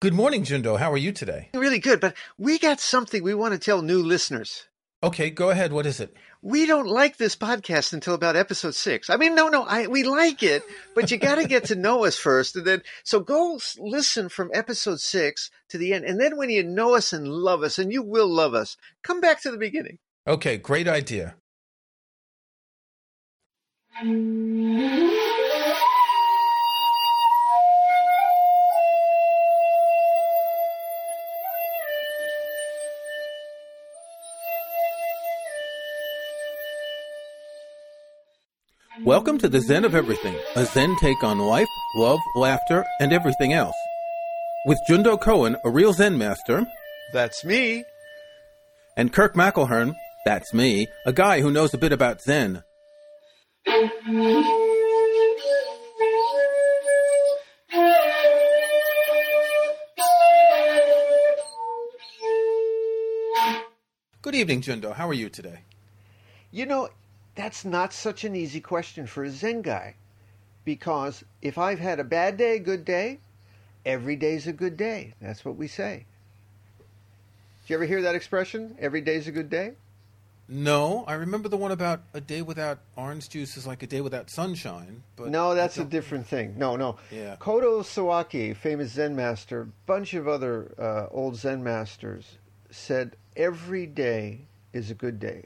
Good morning, Jundo. How are you today? Really good, but we got something we want to tell new listeners. Okay, go ahead. What is it? We don't like this podcast until about episode six. I mean, no, no, I, we like it, but you got to get to know us first. And then, so go listen from episode six to the end. And then when you know us and love us, and you will love us, come back to the beginning. Okay, great idea. Welcome to the Zen of Everything, a Zen take on life, love, laughter, and everything else. With Jundo Cohen, a real Zen master. That's me. And Kirk McElhearn, that's me, a guy who knows a bit about Zen. Good evening, Jundo. How are you today? You know, that's not such an easy question for a Zen guy. Because if I've had a bad day, a good day, every day's a good day. That's what we say. Did you ever hear that expression? Every day's a good day? No, I remember the one about a day without orange juice is like a day without sunshine. But no, that's a different thing. No, no. Yeah. Kodo Sawaki, famous Zen master, bunch of other uh, old Zen masters said every day is a good day.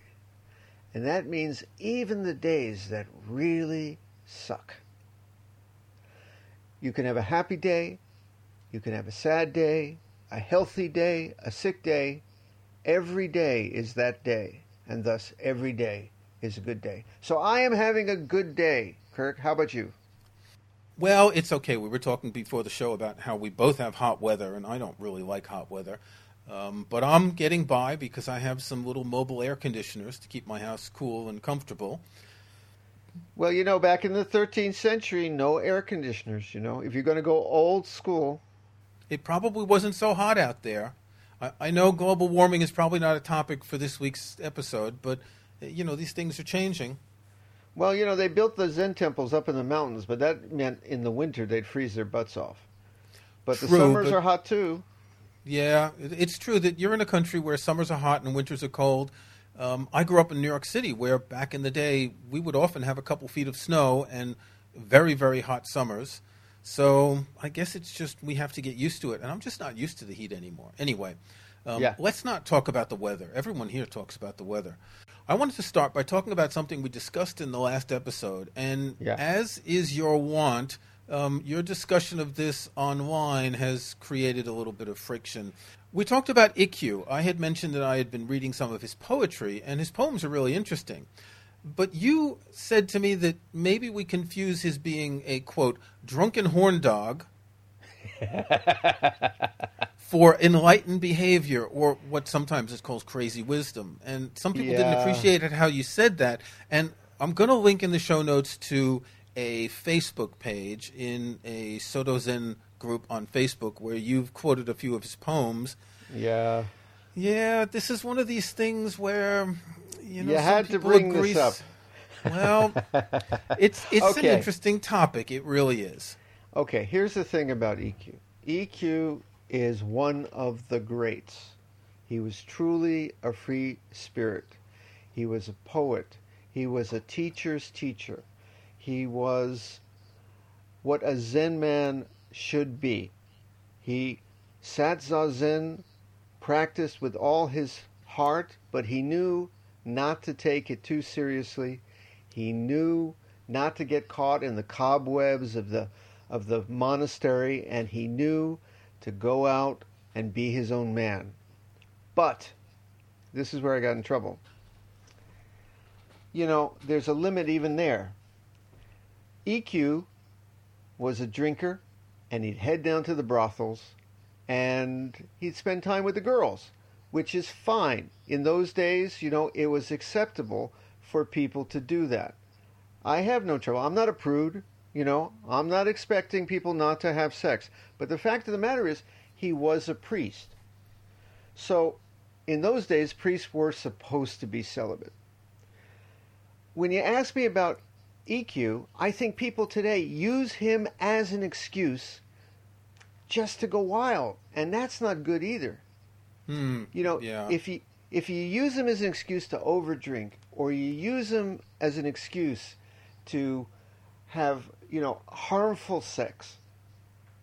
And that means even the days that really suck. You can have a happy day, you can have a sad day, a healthy day, a sick day. Every day is that day, and thus every day is a good day. So I am having a good day. Kirk, how about you? Well, it's okay. We were talking before the show about how we both have hot weather, and I don't really like hot weather. Um, but I'm getting by because I have some little mobile air conditioners to keep my house cool and comfortable. Well, you know, back in the 13th century, no air conditioners, you know. If you're going to go old school. It probably wasn't so hot out there. I, I know global warming is probably not a topic for this week's episode, but, you know, these things are changing. Well, you know, they built the Zen temples up in the mountains, but that meant in the winter they'd freeze their butts off. But True, the summers but- are hot too. Yeah, it's true that you're in a country where summers are hot and winters are cold. Um, I grew up in New York City, where back in the day we would often have a couple feet of snow and very, very hot summers. So I guess it's just we have to get used to it, and I'm just not used to the heat anymore. Anyway, um, Yeah. let's not talk about the weather. Everyone here talks about the weather. I wanted to start by talking about something we discussed in the last episode, and Yeah. as is your wont, um, your discussion of this online has created a little bit of friction. We talked about Ikkyu. I had mentioned that I had been reading some of his poetry, and his poems are really interesting. But you said to me that maybe we confuse his being a quote drunken horn dog for enlightened behavior or what sometimes is called crazy wisdom. And some people didn't appreciate it how you said that. And I'm going to link in the show notes to a Facebook page in a Soto Zen group on Facebook where you've quoted a few of his poems. Yeah. Yeah, this is one of these things where you know You had to bring agree this up. Well, it's it's Okay. an interesting topic. It really is. Okay, here's the thing about Ikkyu. Ikkyu is one of the greats. He was truly a free spirit. He was a poet. He was a teacher's teacher. He was what a Zen man should be. He sat zazen, practiced with all his heart, but he knew not to take it too seriously. He knew not to get caught in the cobwebs of the of the monastery, and he knew to go out and be his own man. But this is where I got in trouble. You know, there's a limit even there. Ikkyu was a drinker, and he'd head down to the brothels, and he'd spend time with the girls, which is fine. In those days, you know, it was acceptable for people to do that. I have no trouble. I'm not a prude. You know, I'm not expecting people not to have sex. But the fact of the matter is, he was a priest. So, in those days, priests were supposed to be celibate. When you ask me about Ikkyu, I think people today use him as an excuse just to go wild, and that's not good either. Hmm. You know, Yeah. if you if you use him as an excuse to overdrink, or you use him as an excuse to have you know harmful sex,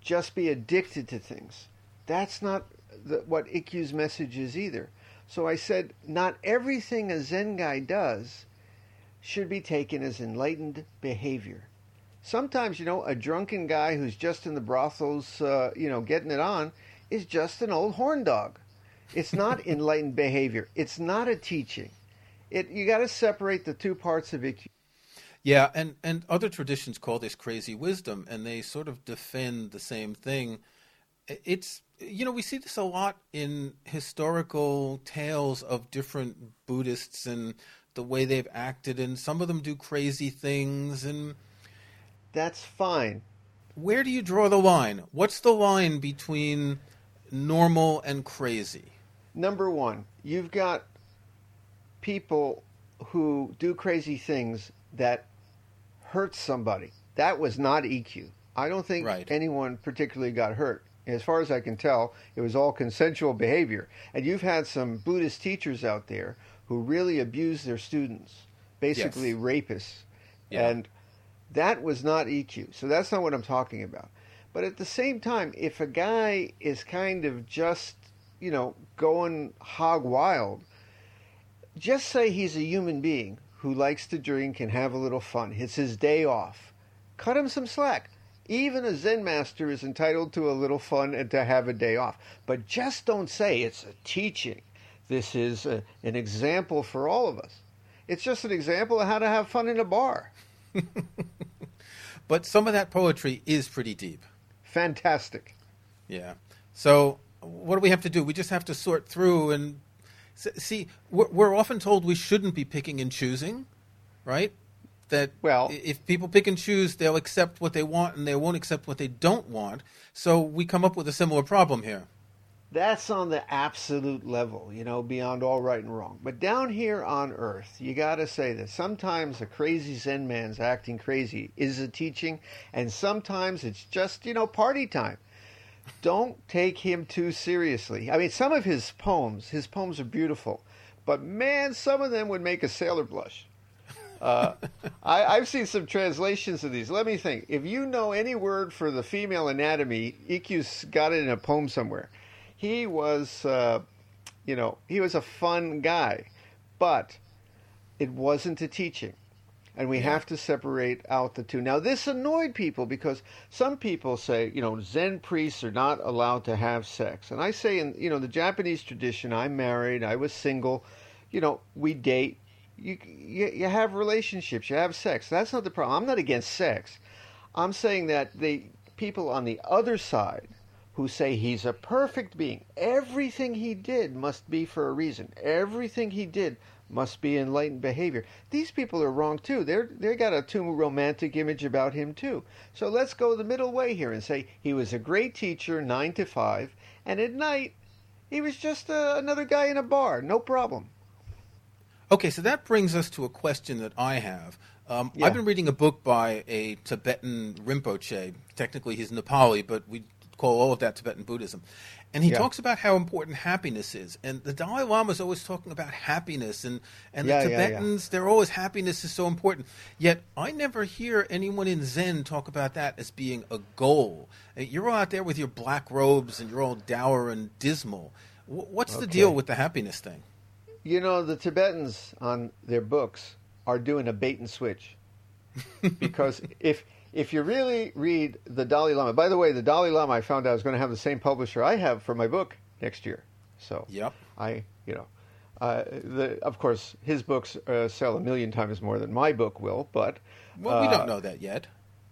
just be addicted to things. That's not the, what Ikkyu's message is either. So I said, not everything a Zen guy does should be taken as enlightened behavior. Sometimes, you know, a drunken guy who's just in the brothels, uh, you know, getting it on, is just an old horn dog. It's not enlightened behavior. It's not a teaching. It you got to separate the two parts of it. Yeah, and, and other traditions call this crazy wisdom, and they sort of defend the same thing. It's you know we see this a lot in historical tales of different Buddhists and the way they've acted, and some of them do crazy things. And That's fine. where do you draw the line? What's the line between normal and crazy? Number one, you've got people who do crazy things that hurt somebody. That was not Ikkyu. I don't think Right. anyone particularly got hurt. As far as I can tell, it was all consensual behavior. And you've had some Buddhist teachers out there who really abuse their students, basically Yes. rapists. Yeah. And that was not Ikkyu. So that's not what I'm talking about. But at the same time, if a guy is kind of just, you know, going hog wild, just say he's a human being who likes to drink and have a little fun. It's his day off. Cut him some slack. Even a Zen master is entitled to a little fun and to have a day off. But just don't say it's a teaching. This is a, an example for all of us. It's just an example of how to have fun in a bar. But some of that poetry is pretty deep. Fantastic. Yeah. So what do we have to do? We just have to sort through and see. We're, we're often told we shouldn't be picking and choosing, right? That Well- if people pick and choose, they'll accept what they want and they won't accept what they don't want. So we come up with a similar problem here. That's on the absolute level, you know, beyond all right and wrong. But down here on earth, you got to say that sometimes a crazy Zen man's acting crazy is a teaching, and sometimes it's just, you know, party time. Don't take him too seriously. I mean, some of his poems, his poems are beautiful, but man, some of them would make a sailor blush. Uh, I, I've seen some translations of these. Let me think. If you know any word for the female anatomy, Ikkyu's got it in a poem somewhere. He was, uh, you know, he was a fun guy, but it wasn't a teaching. And we have to separate out the two. Now, this annoyed people because some people say, you know, Zen priests are not allowed to have sex. And I say, in, you know, the Japanese tradition, I'm married, I was single, you know, we date, you, you, you have relationships, you have sex. That's not the problem. I'm not against sex. I'm saying that the people on the other side who say he's a perfect being, everything he did must be for a reason. Everything he did must be enlightened behavior. These people are wrong too. They're they got a too romantic image about him too. So let's go the middle way here and say he was a great teacher, nine to five, and at night he was just uh, another guy in a bar. No problem. Okay, so that brings us to a question that I have. Um, Yeah. I've been reading a book by a Tibetan Rinpoche. Technically, he's Nepali, but we call all of that Tibetan Buddhism. And he Yeah. talks about how important happiness is. And the Dalai Lama is always talking about happiness. And, and Yeah, the yeah, yeah. Tibetans, they're always happiness is so important. Yet I never hear anyone in Zen talk about that as being a goal. Uh, You're all out there with your black robes and you're all dour and dismal. Wh- What's the deal with the happiness thing? You know, the Tibetans on their books are doing a bait and switch. because if if you really read the Dalai Lama, by the way, the Dalai Lama I found out was going to have the same publisher I have for my book next year. So yeah, I, you know, uh, the of course his books uh, sell a million times more than my book will, but Well, we uh, don't know that yet.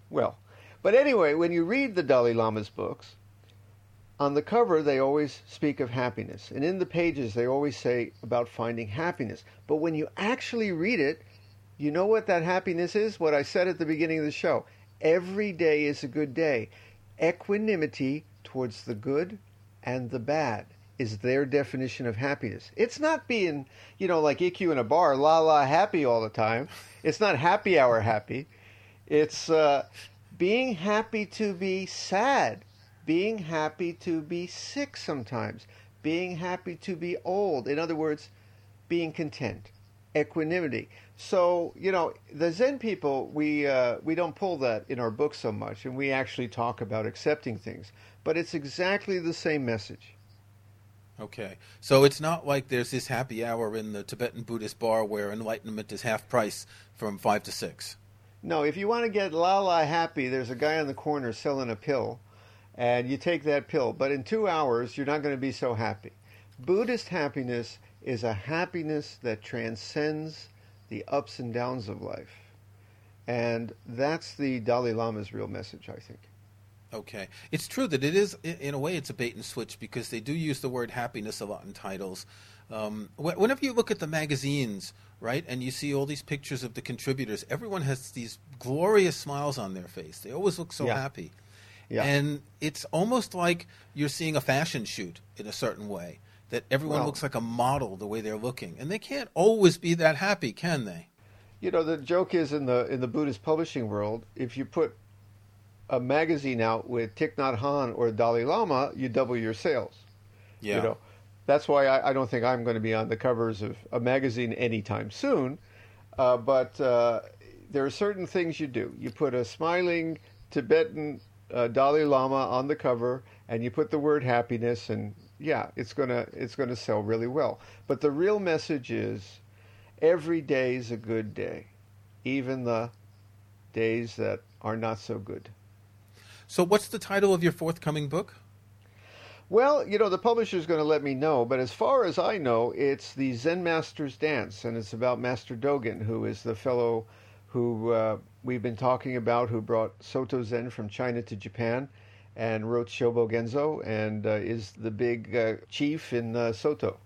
well, but anyway, when you read the Dalai Lama's books, on the cover they always speak of happiness, and in the pages they always say about finding happiness. But when you actually read it, you know what that happiness is? What I said at the beginning of the show. Every day is a good day. Equanimity towards the good and the bad is their definition of happiness. It's not being, you know, like Ikkyu in a bar, la la happy all the time. It's not happy hour happy. It's uh, being happy to be sad, being happy to be sick sometimes, being happy to be old. In other words, being content, equanimity. So you know, the Zen people, we uh, we don't pull that in our book so much, and we actually talk about accepting things. But it's exactly the same message. Okay, so it's not like there's this happy hour in the Tibetan Buddhist bar where enlightenment is half price from five to six. No, if you want to get la la happy, there's a guy on the corner selling a pill, and you take that pill. But in two hours, you're not going to be so happy. Buddhist happiness is a happiness that transcends the ups and downs of life. And that's the Dalai Lama's real message, I think. Okay. It's true that it is, in a way, it's a bait and switch because they do use the word happiness a lot in titles. Um, whenever you look at the magazines, right, and you see all these pictures of the contributors, everyone has these glorious smiles on their face. They always look so Yeah. happy. Yeah. And it's almost like you're seeing a fashion shoot in a certain way, that everyone Well- looks like a model the way they're looking. And they can't always be that happy, can they? You know, the joke is in the in the Buddhist publishing world, if you put a magazine out with Thich Nhat Hanh or Dalai Lama, you double your sales. Yeah. You know, that's why I, I don't think I'm going to be on the covers of a magazine anytime soon. Uh, but uh, there are certain things you do. You put a smiling Tibetan uh, Dalai Lama on the cover, and you put the word happiness, and yeah, it's gonna it's gonna sell really well. But the real message is, every day is a good day, even the days that are not so good. So, what's the title of your forthcoming book? Well, you know, the publisher's going to let me know, but as far as I know, it's the Zen Master's Dance, and it's about Master Dogen, who is the fellow who uh, we've been talking about, who brought Soto Zen from China to Japan and wrote Shobo Genzo, and uh, is the big uh, chief in uh, Soto.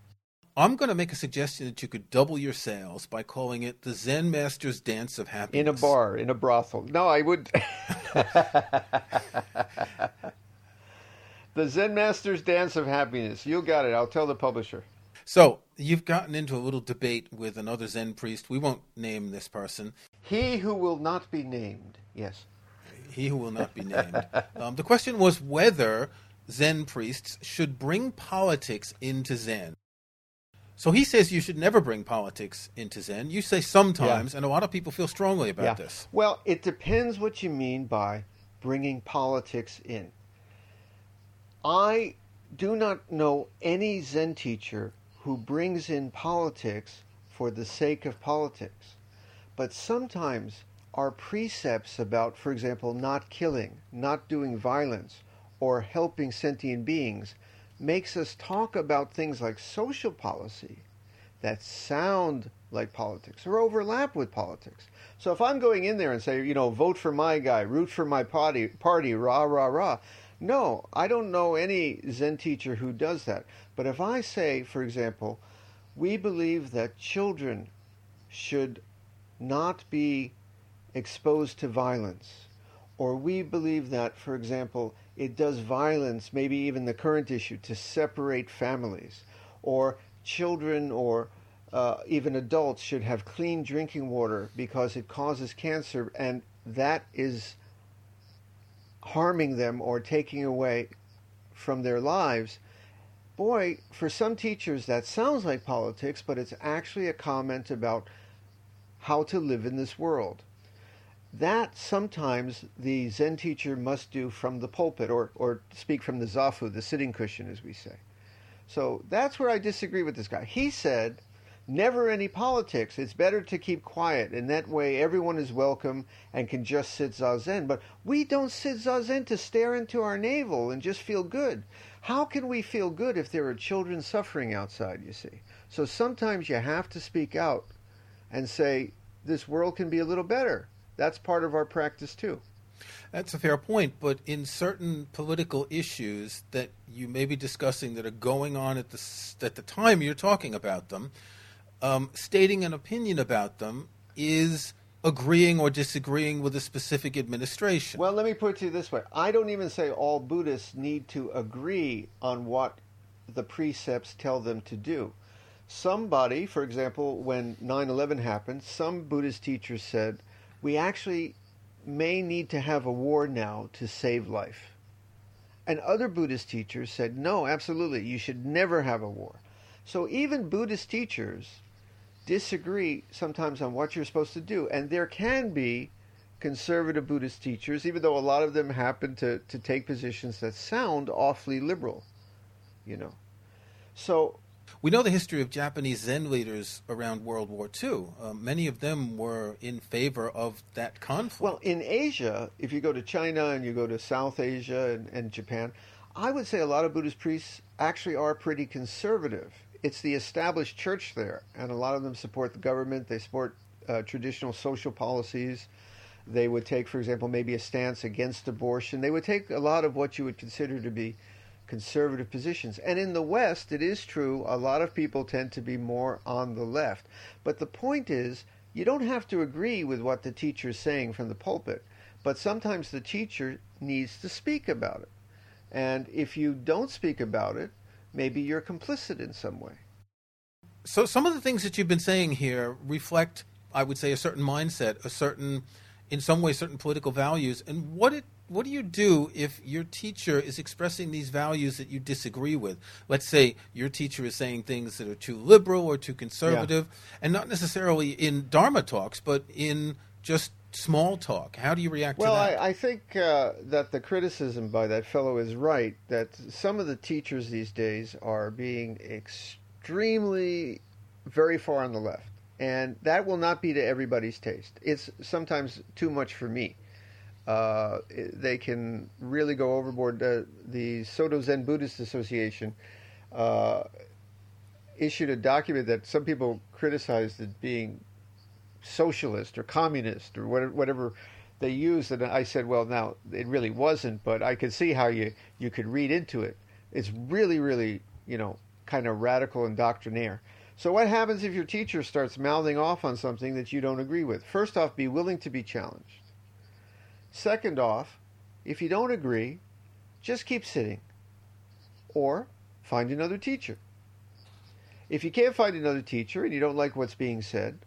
I'm going to make a suggestion that you could double your sales by calling it the Zen Master's Dance of Happiness. In a bar, in a brothel. No, I would. the Zen Master's Dance of Happiness. You got it. I'll tell the publisher. So, you've gotten into a little debate with another Zen priest. We won't name this person. He who will not be named. Yes. He who will not be named. um, the question was whether Zen priests should bring politics into Zen. So he says you should never bring politics into Zen. You say sometimes, and a lot of people feel strongly about this. Well, it depends what you mean by bringing politics in. I do not know any Zen teacher who brings in politics for the sake of politics. But sometimes our precepts about, for example, not killing, not doing violence, or helping sentient beings makes us talk about things like social policy that sound like politics or overlap with politics. So if I'm going in there and say, you know, vote for my guy, root for my party, party, rah rah rah. No, I don't know any Zen teacher who does that. But if I say, for example, we believe that children should not be exposed to violence, or we believe that, for example, it does violence, maybe even the current issue, to separate families, or children or uh, even adults should have clean drinking water because it causes cancer, and that is harming them or taking away from their lives. Boy, for some teachers, that sounds like politics, but it's actually a comment about how to live in this world. That sometimes the Zen teacher must do from the pulpit or, or speak from the zafu, the sitting cushion, as we say. So that's where I disagree with this guy. He said, never any politics. It's better to keep quiet. And that way everyone is welcome and can just sit zazen. But we don't sit zazen to stare into our navel and just feel good. How can we feel good if there are children suffering outside, you see? So sometimes you have to speak out and say, this world can be a little better. That's part of our practice too. That's a fair point, but in certain political issues that you may be discussing that are going on at the at the time you're talking about them, um, stating an opinion about them is agreeing or disagreeing with a specific administration. Well, let me put it to you this way. I don't even say all Buddhists need to agree on what the precepts tell them to do. Somebody, for example, when 9 11 happened, some Buddhist teachers said, we actually may need to have a war now to save life. And other Buddhist teachers said, no, absolutely, you should never have a war. So even Buddhist teachers disagree sometimes on what you're supposed to do. And there can be conservative Buddhist teachers, even though a lot of them happen to, to take positions that sound awfully liberal, you know. So we know the history of Japanese Zen leaders around World War II. Uh, many of them were in favor of that conflict. Well, in Asia, if you go to China and you go to South Asia and, and Japan, I would say a lot of Buddhist priests actually are pretty conservative. It's the established church there, and a lot of them support the government. They support uh, traditional social policies. They would take, for example, maybe a stance against abortion. They would take a lot of what you would consider to be conservative positions. And in the West, it is true, a lot of people tend to be more on the left. But the point is, you don't have to agree with what the teacher is saying from the pulpit, but sometimes the teacher needs to speak about it. And if you don't speak about it, maybe you're complicit in some way. So, some of the things that you've been saying here reflect, I would say, a certain mindset, a certain, in some way, certain political values. And what it what do you do if your teacher is expressing these values that you disagree with? Let's say your teacher is saying things that are too liberal or too conservative, yeah. and not necessarily in Dharma talks, but in just small talk. How do you react well, to that? Well, I, I, think uh, that the criticism by that fellow is right, that some of the teachers these days are being extremely very far on the left. And that will not be to everybody's taste. It's sometimes too much for me. Uh, they can really go overboard. The Soto Zen Buddhist Association uh, issued a document that some people criticized as being socialist or communist or whatever, whatever they used. And I said, well, now it really wasn't, but I could see how you, you could read into it. It's really, really, you know, kind of radical and doctrinaire. So, what happens if your teacher starts mouthing off on something that you don't agree with? First off, be willing to be challenged. Second off, if you don't agree, just keep sitting or find another teacher. If you can't find another teacher and you don't like what's being said,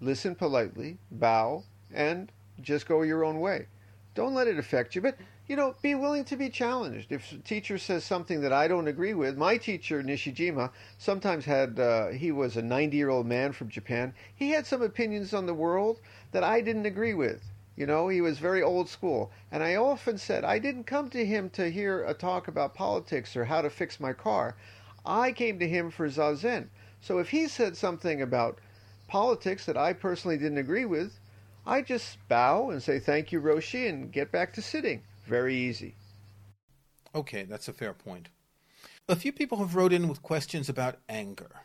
listen politely, bow, and just go your own way. Don't let it affect you, but you know, be willing to be challenged. If a teacher says something that I don't agree with, my teacher Nishijima sometimes had. Uh, he was a 90-year-old man from Japan. He had some opinions on the world that I didn't agree with. You know, he was very old school. And I often said, I didn't come to him to hear a talk about politics or how to fix my car. I came to him for Zazen. So if he said something about politics that I personally didn't agree with, I just bow and say thank you, Roshi, and get back to sitting. Very easy. Okay, that's a fair point. A few people have wrote in with questions about anger.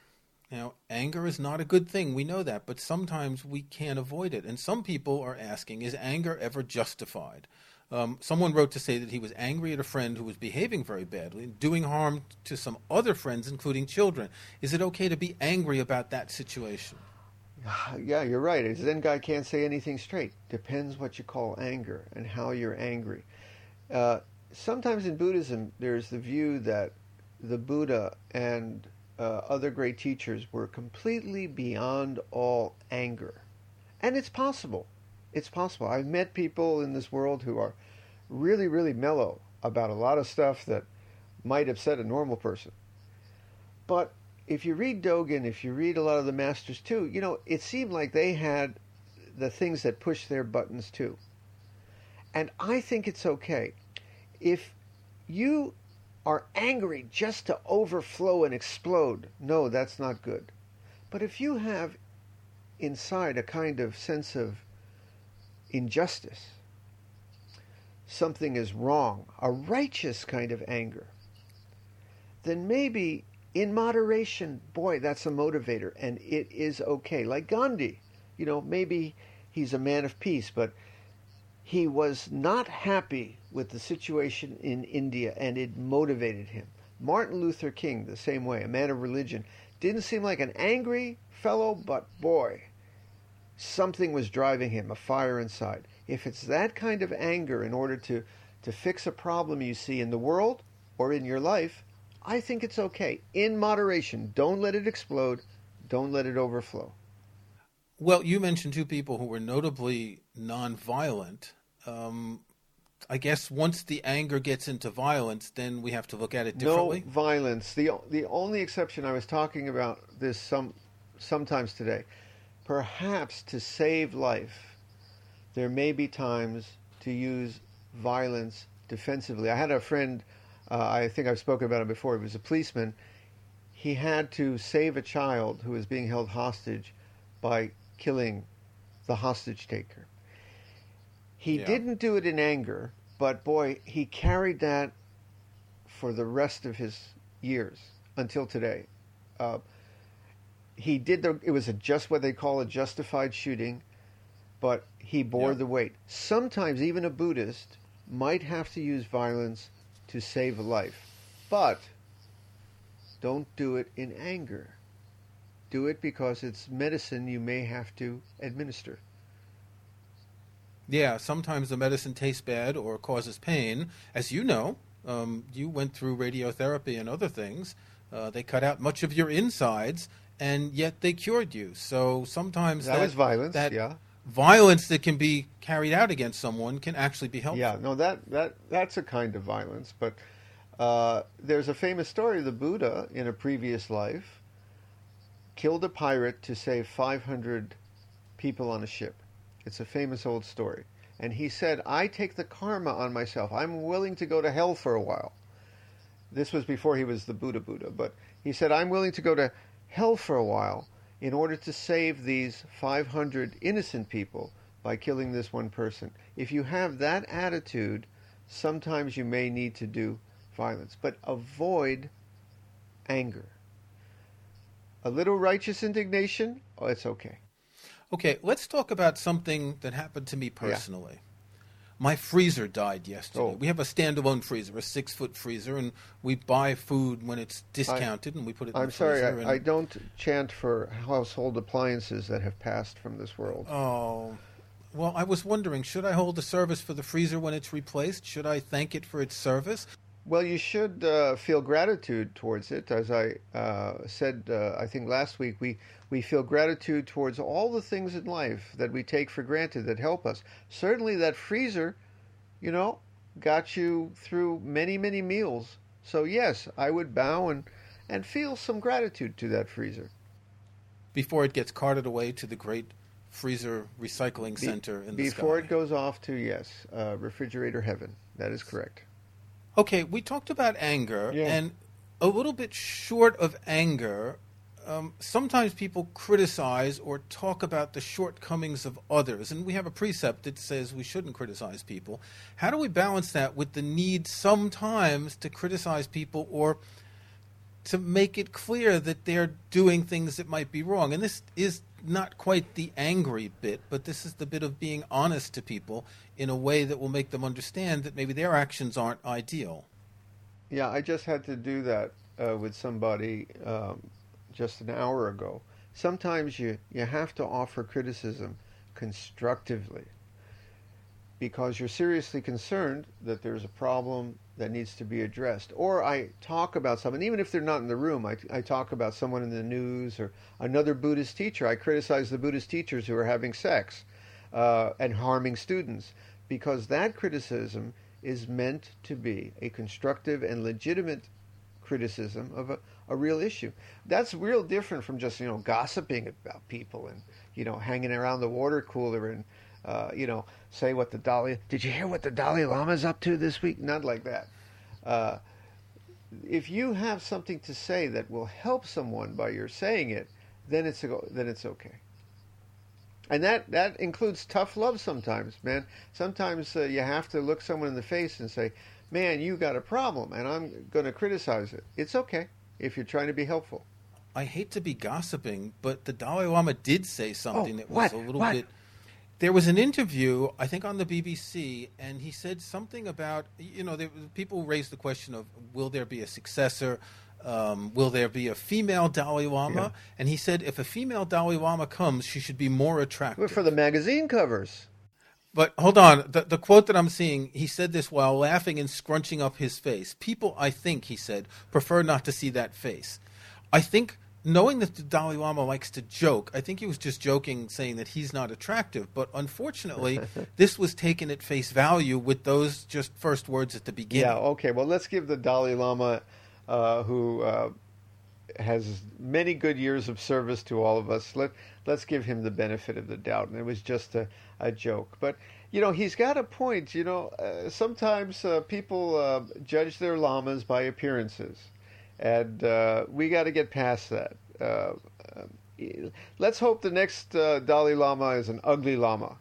Now, anger is not a good thing. We know that, but sometimes we can't avoid it. And some people are asking, is anger ever justified? Um, someone wrote to say that he was angry at a friend who was behaving very badly, doing harm to some other friends, including children. Is it okay to be angry about that situation? Yeah, you're right. A Zen guy can't say anything straight. Depends what you call anger and how you're angry. Uh, sometimes in Buddhism, there's the view that the Buddha and uh, other great teachers were completely beyond all anger. And it's possible. It's possible. I've met people in this world who are really, really mellow about a lot of stuff that might upset a normal person. But if you read Dogen, if you read a lot of the masters too, you know, it seemed like they had the things that push their buttons too. And I think it's okay. If you are angry just to overflow and explode. No, that's not good. But if you have inside a kind of sense of injustice, something is wrong, a righteous kind of anger, then maybe in moderation, boy, that's a motivator and it is okay. Like Gandhi, you know, maybe he's a man of peace, but he was not happy with the situation in India and it motivated him. Martin Luther King, the same way, a man of religion, didn't seem like an angry fellow, but boy, something was driving him, a fire inside. If it's that kind of anger in order to, to fix a problem you see in the world or in your life, I think it's okay. In moderation. Don't let it explode. Don't let it overflow. Well, you mentioned two people who were notably nonviolent. Um, I guess once the anger gets into violence, then we have to look at it differently. No violence. The the only exception I was talking about this some sometimes today. Perhaps to save life, there may be times to use violence defensively. I had a friend. Uh, I think I've spoken about him before. He was a policeman. He had to save a child who was being held hostage by killing the hostage taker. He Yeah. didn't do it in anger, but boy, he carried that for the rest of his years until today. Uh, he did the. It was a just what they call a justified shooting, but he bore Yeah. the weight. Sometimes even a Buddhist might have to use violence to save a life, but don't do it in anger. Do it because it's medicine you may have to administer. Yeah, sometimes the medicine tastes bad or causes pain. As you know, um, you went through radiotherapy and other things. Uh, they cut out much of your insides, and yet they cured you. So sometimes That, was violence. that yeah. violence that can be carried out against someone can actually be helpful. Yeah, no, that that that's a kind of violence. But uh, there's a famous story: the Buddha, in a previous life, killed a pirate to save 500 people on a ship. It's a famous old story, and he said, "I take the karma on myself. I'm willing to go to hell for a while." This was before he was the Buddha Buddha, but he said, "I'm willing to go to hell for a while." In order to save these 500 innocent people by killing this one person. If you have that attitude, sometimes you may need to do violence, but avoid anger. A little righteous indignation, oh, it's okay. Okay, let's talk about something that happened to me personally. My freezer died yesterday. Oh. We have a standalone freezer, a six foot freezer, and we buy food when it's discounted and we put it in I'm the sorry, I, I don't chant for household appliances that have passed from this world. Oh, well, I was wondering should I hold a service for the freezer when it's replaced? Should I thank it for its service? Well, you should uh, feel gratitude towards it. As I uh, said, uh, I think last week, we, we feel gratitude towards all the things in life that we take for granted that help us. Certainly, that freezer, you know, got you through many, many meals. So, yes, I would bow and, and feel some gratitude to that freezer. Before it gets carted away to the great freezer recycling Be- center in the Before sky. it goes off to, yes, uh, refrigerator heaven. That is correct. Okay, we talked about anger, Yeah. and a little bit short of anger, um, sometimes people criticize or talk about the shortcomings of others. And we have a precept that says we shouldn't criticize people. How do we balance that with the need sometimes to criticize people or to make it clear that they're doing things that might be wrong? And this is not quite the angry bit, but this is the bit of being honest to people in a way that will make them understand that maybe their actions aren't ideal. Yeah, I just had to do that uh, with somebody um, just an hour ago. Sometimes you, you have to offer criticism constructively because you're seriously concerned that there's a problem that needs to be addressed. Or I talk about someone, even if they're not in the room, I, I talk about someone in the news or another Buddhist teacher. I criticize the Buddhist teachers who are having sex uh, and harming students because that criticism is meant to be a constructive and legitimate criticism of a, a real issue. That's real different from just, you know, gossiping about people and, you know, hanging around the water cooler and, uh, you know, say what the Dalai, did you hear what the Dalai Lama's up to this week? Not like that. Uh, if you have something to say that will help someone by your saying it, then it's, a, then it's okay. And that, that includes tough love sometimes, man. Sometimes uh, you have to look someone in the face and say, man, you got a problem, and I'm going to criticize it. It's okay if you're trying to be helpful. I hate to be gossiping, but the Dalai Lama did say something Oh, that was what? a little What? bit. There was an interview, I think, on the BBC, and he said something about you know, there, people raised the question of will there be a successor? Um, will there be a female Dalai Lama? Yeah. And he said if a female Dalai Lama comes, she should be more attractive. For the magazine covers. But hold on, the, the quote that I'm seeing, he said this while laughing and scrunching up his face. People, I think, he said, prefer not to see that face. I think knowing that the Dalai Lama likes to joke, I think he was just joking, saying that he's not attractive. But unfortunately, this was taken at face value with those just first words at the beginning. Yeah, okay. Well, let's give the Dalai Lama, uh, who uh, has many good years of service to all of us, let, let's give him the benefit of the doubt. And it was just a, a joke. But, you know, he's got a point. You know, uh, sometimes uh, people uh, judge their lamas by appearances and uh, we got to get past that. Uh, let's hope the next uh, Dalai Lama is an ugly lama.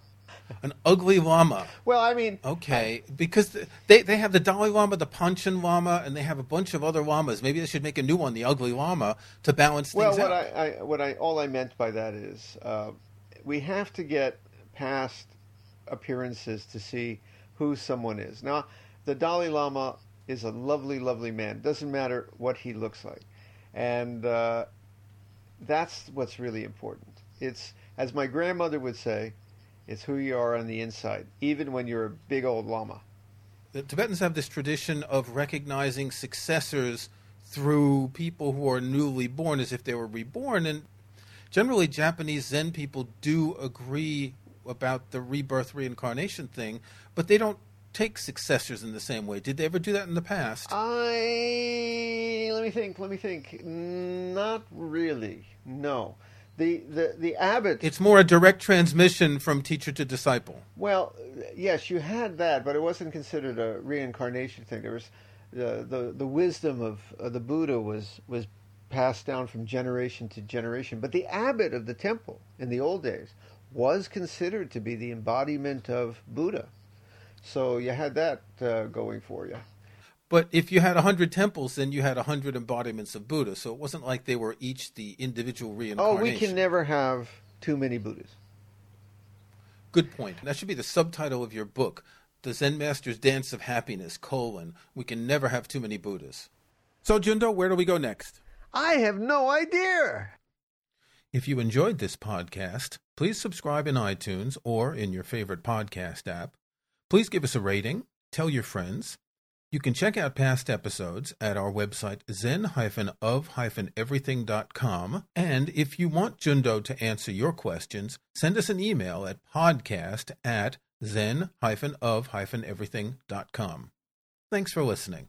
An ugly lama. Well, I mean, okay, because they they have the Dalai Lama, the Panchen Lama, and they have a bunch of other lamas. Maybe they should make a new one, the ugly lama, to balance well, things what out. I, I, what I all I meant by that is uh, we have to get past appearances to see who someone is. Now, the Dalai Lama is a lovely, lovely man. Doesn't matter what he looks like, and uh, that's what's really important. It's as my grandmother would say, it's who you are on the inside, even when you're a big old lama. The Tibetans have this tradition of recognizing successors through people who are newly born as if they were reborn, and generally Japanese Zen people do agree about the rebirth reincarnation thing, but they don't take successors in the same way. Did they ever do that in the past? I let me think. Let me think. Not really. No. The, the the abbot. It's more a direct transmission from teacher to disciple. Well, yes, you had that, but it wasn't considered a reincarnation thing. There was uh, the the wisdom of uh, the Buddha was was passed down from generation to generation. But the abbot of the temple in the old days was considered to be the embodiment of Buddha. So you had that uh, going for you. But if you had a hundred temples, then you had a hundred embodiments of Buddha. So it wasn't like they were each the individual reincarnation. Oh, we can never have too many Buddhas. Good point. That should be the subtitle of your book, "The Zen Master's Dance of Happiness: colon We can never have too many Buddhas." So, Jundo, where do we go next? I have no idea. If you enjoyed this podcast, please subscribe in iTunes or in your favorite podcast app. Please give us a rating, tell your friends. You can check out past episodes at our website zen-of-everything.com. And if you want Jundo to answer your questions, send us an email at podcast at zen-of-everything.com. Thanks for listening.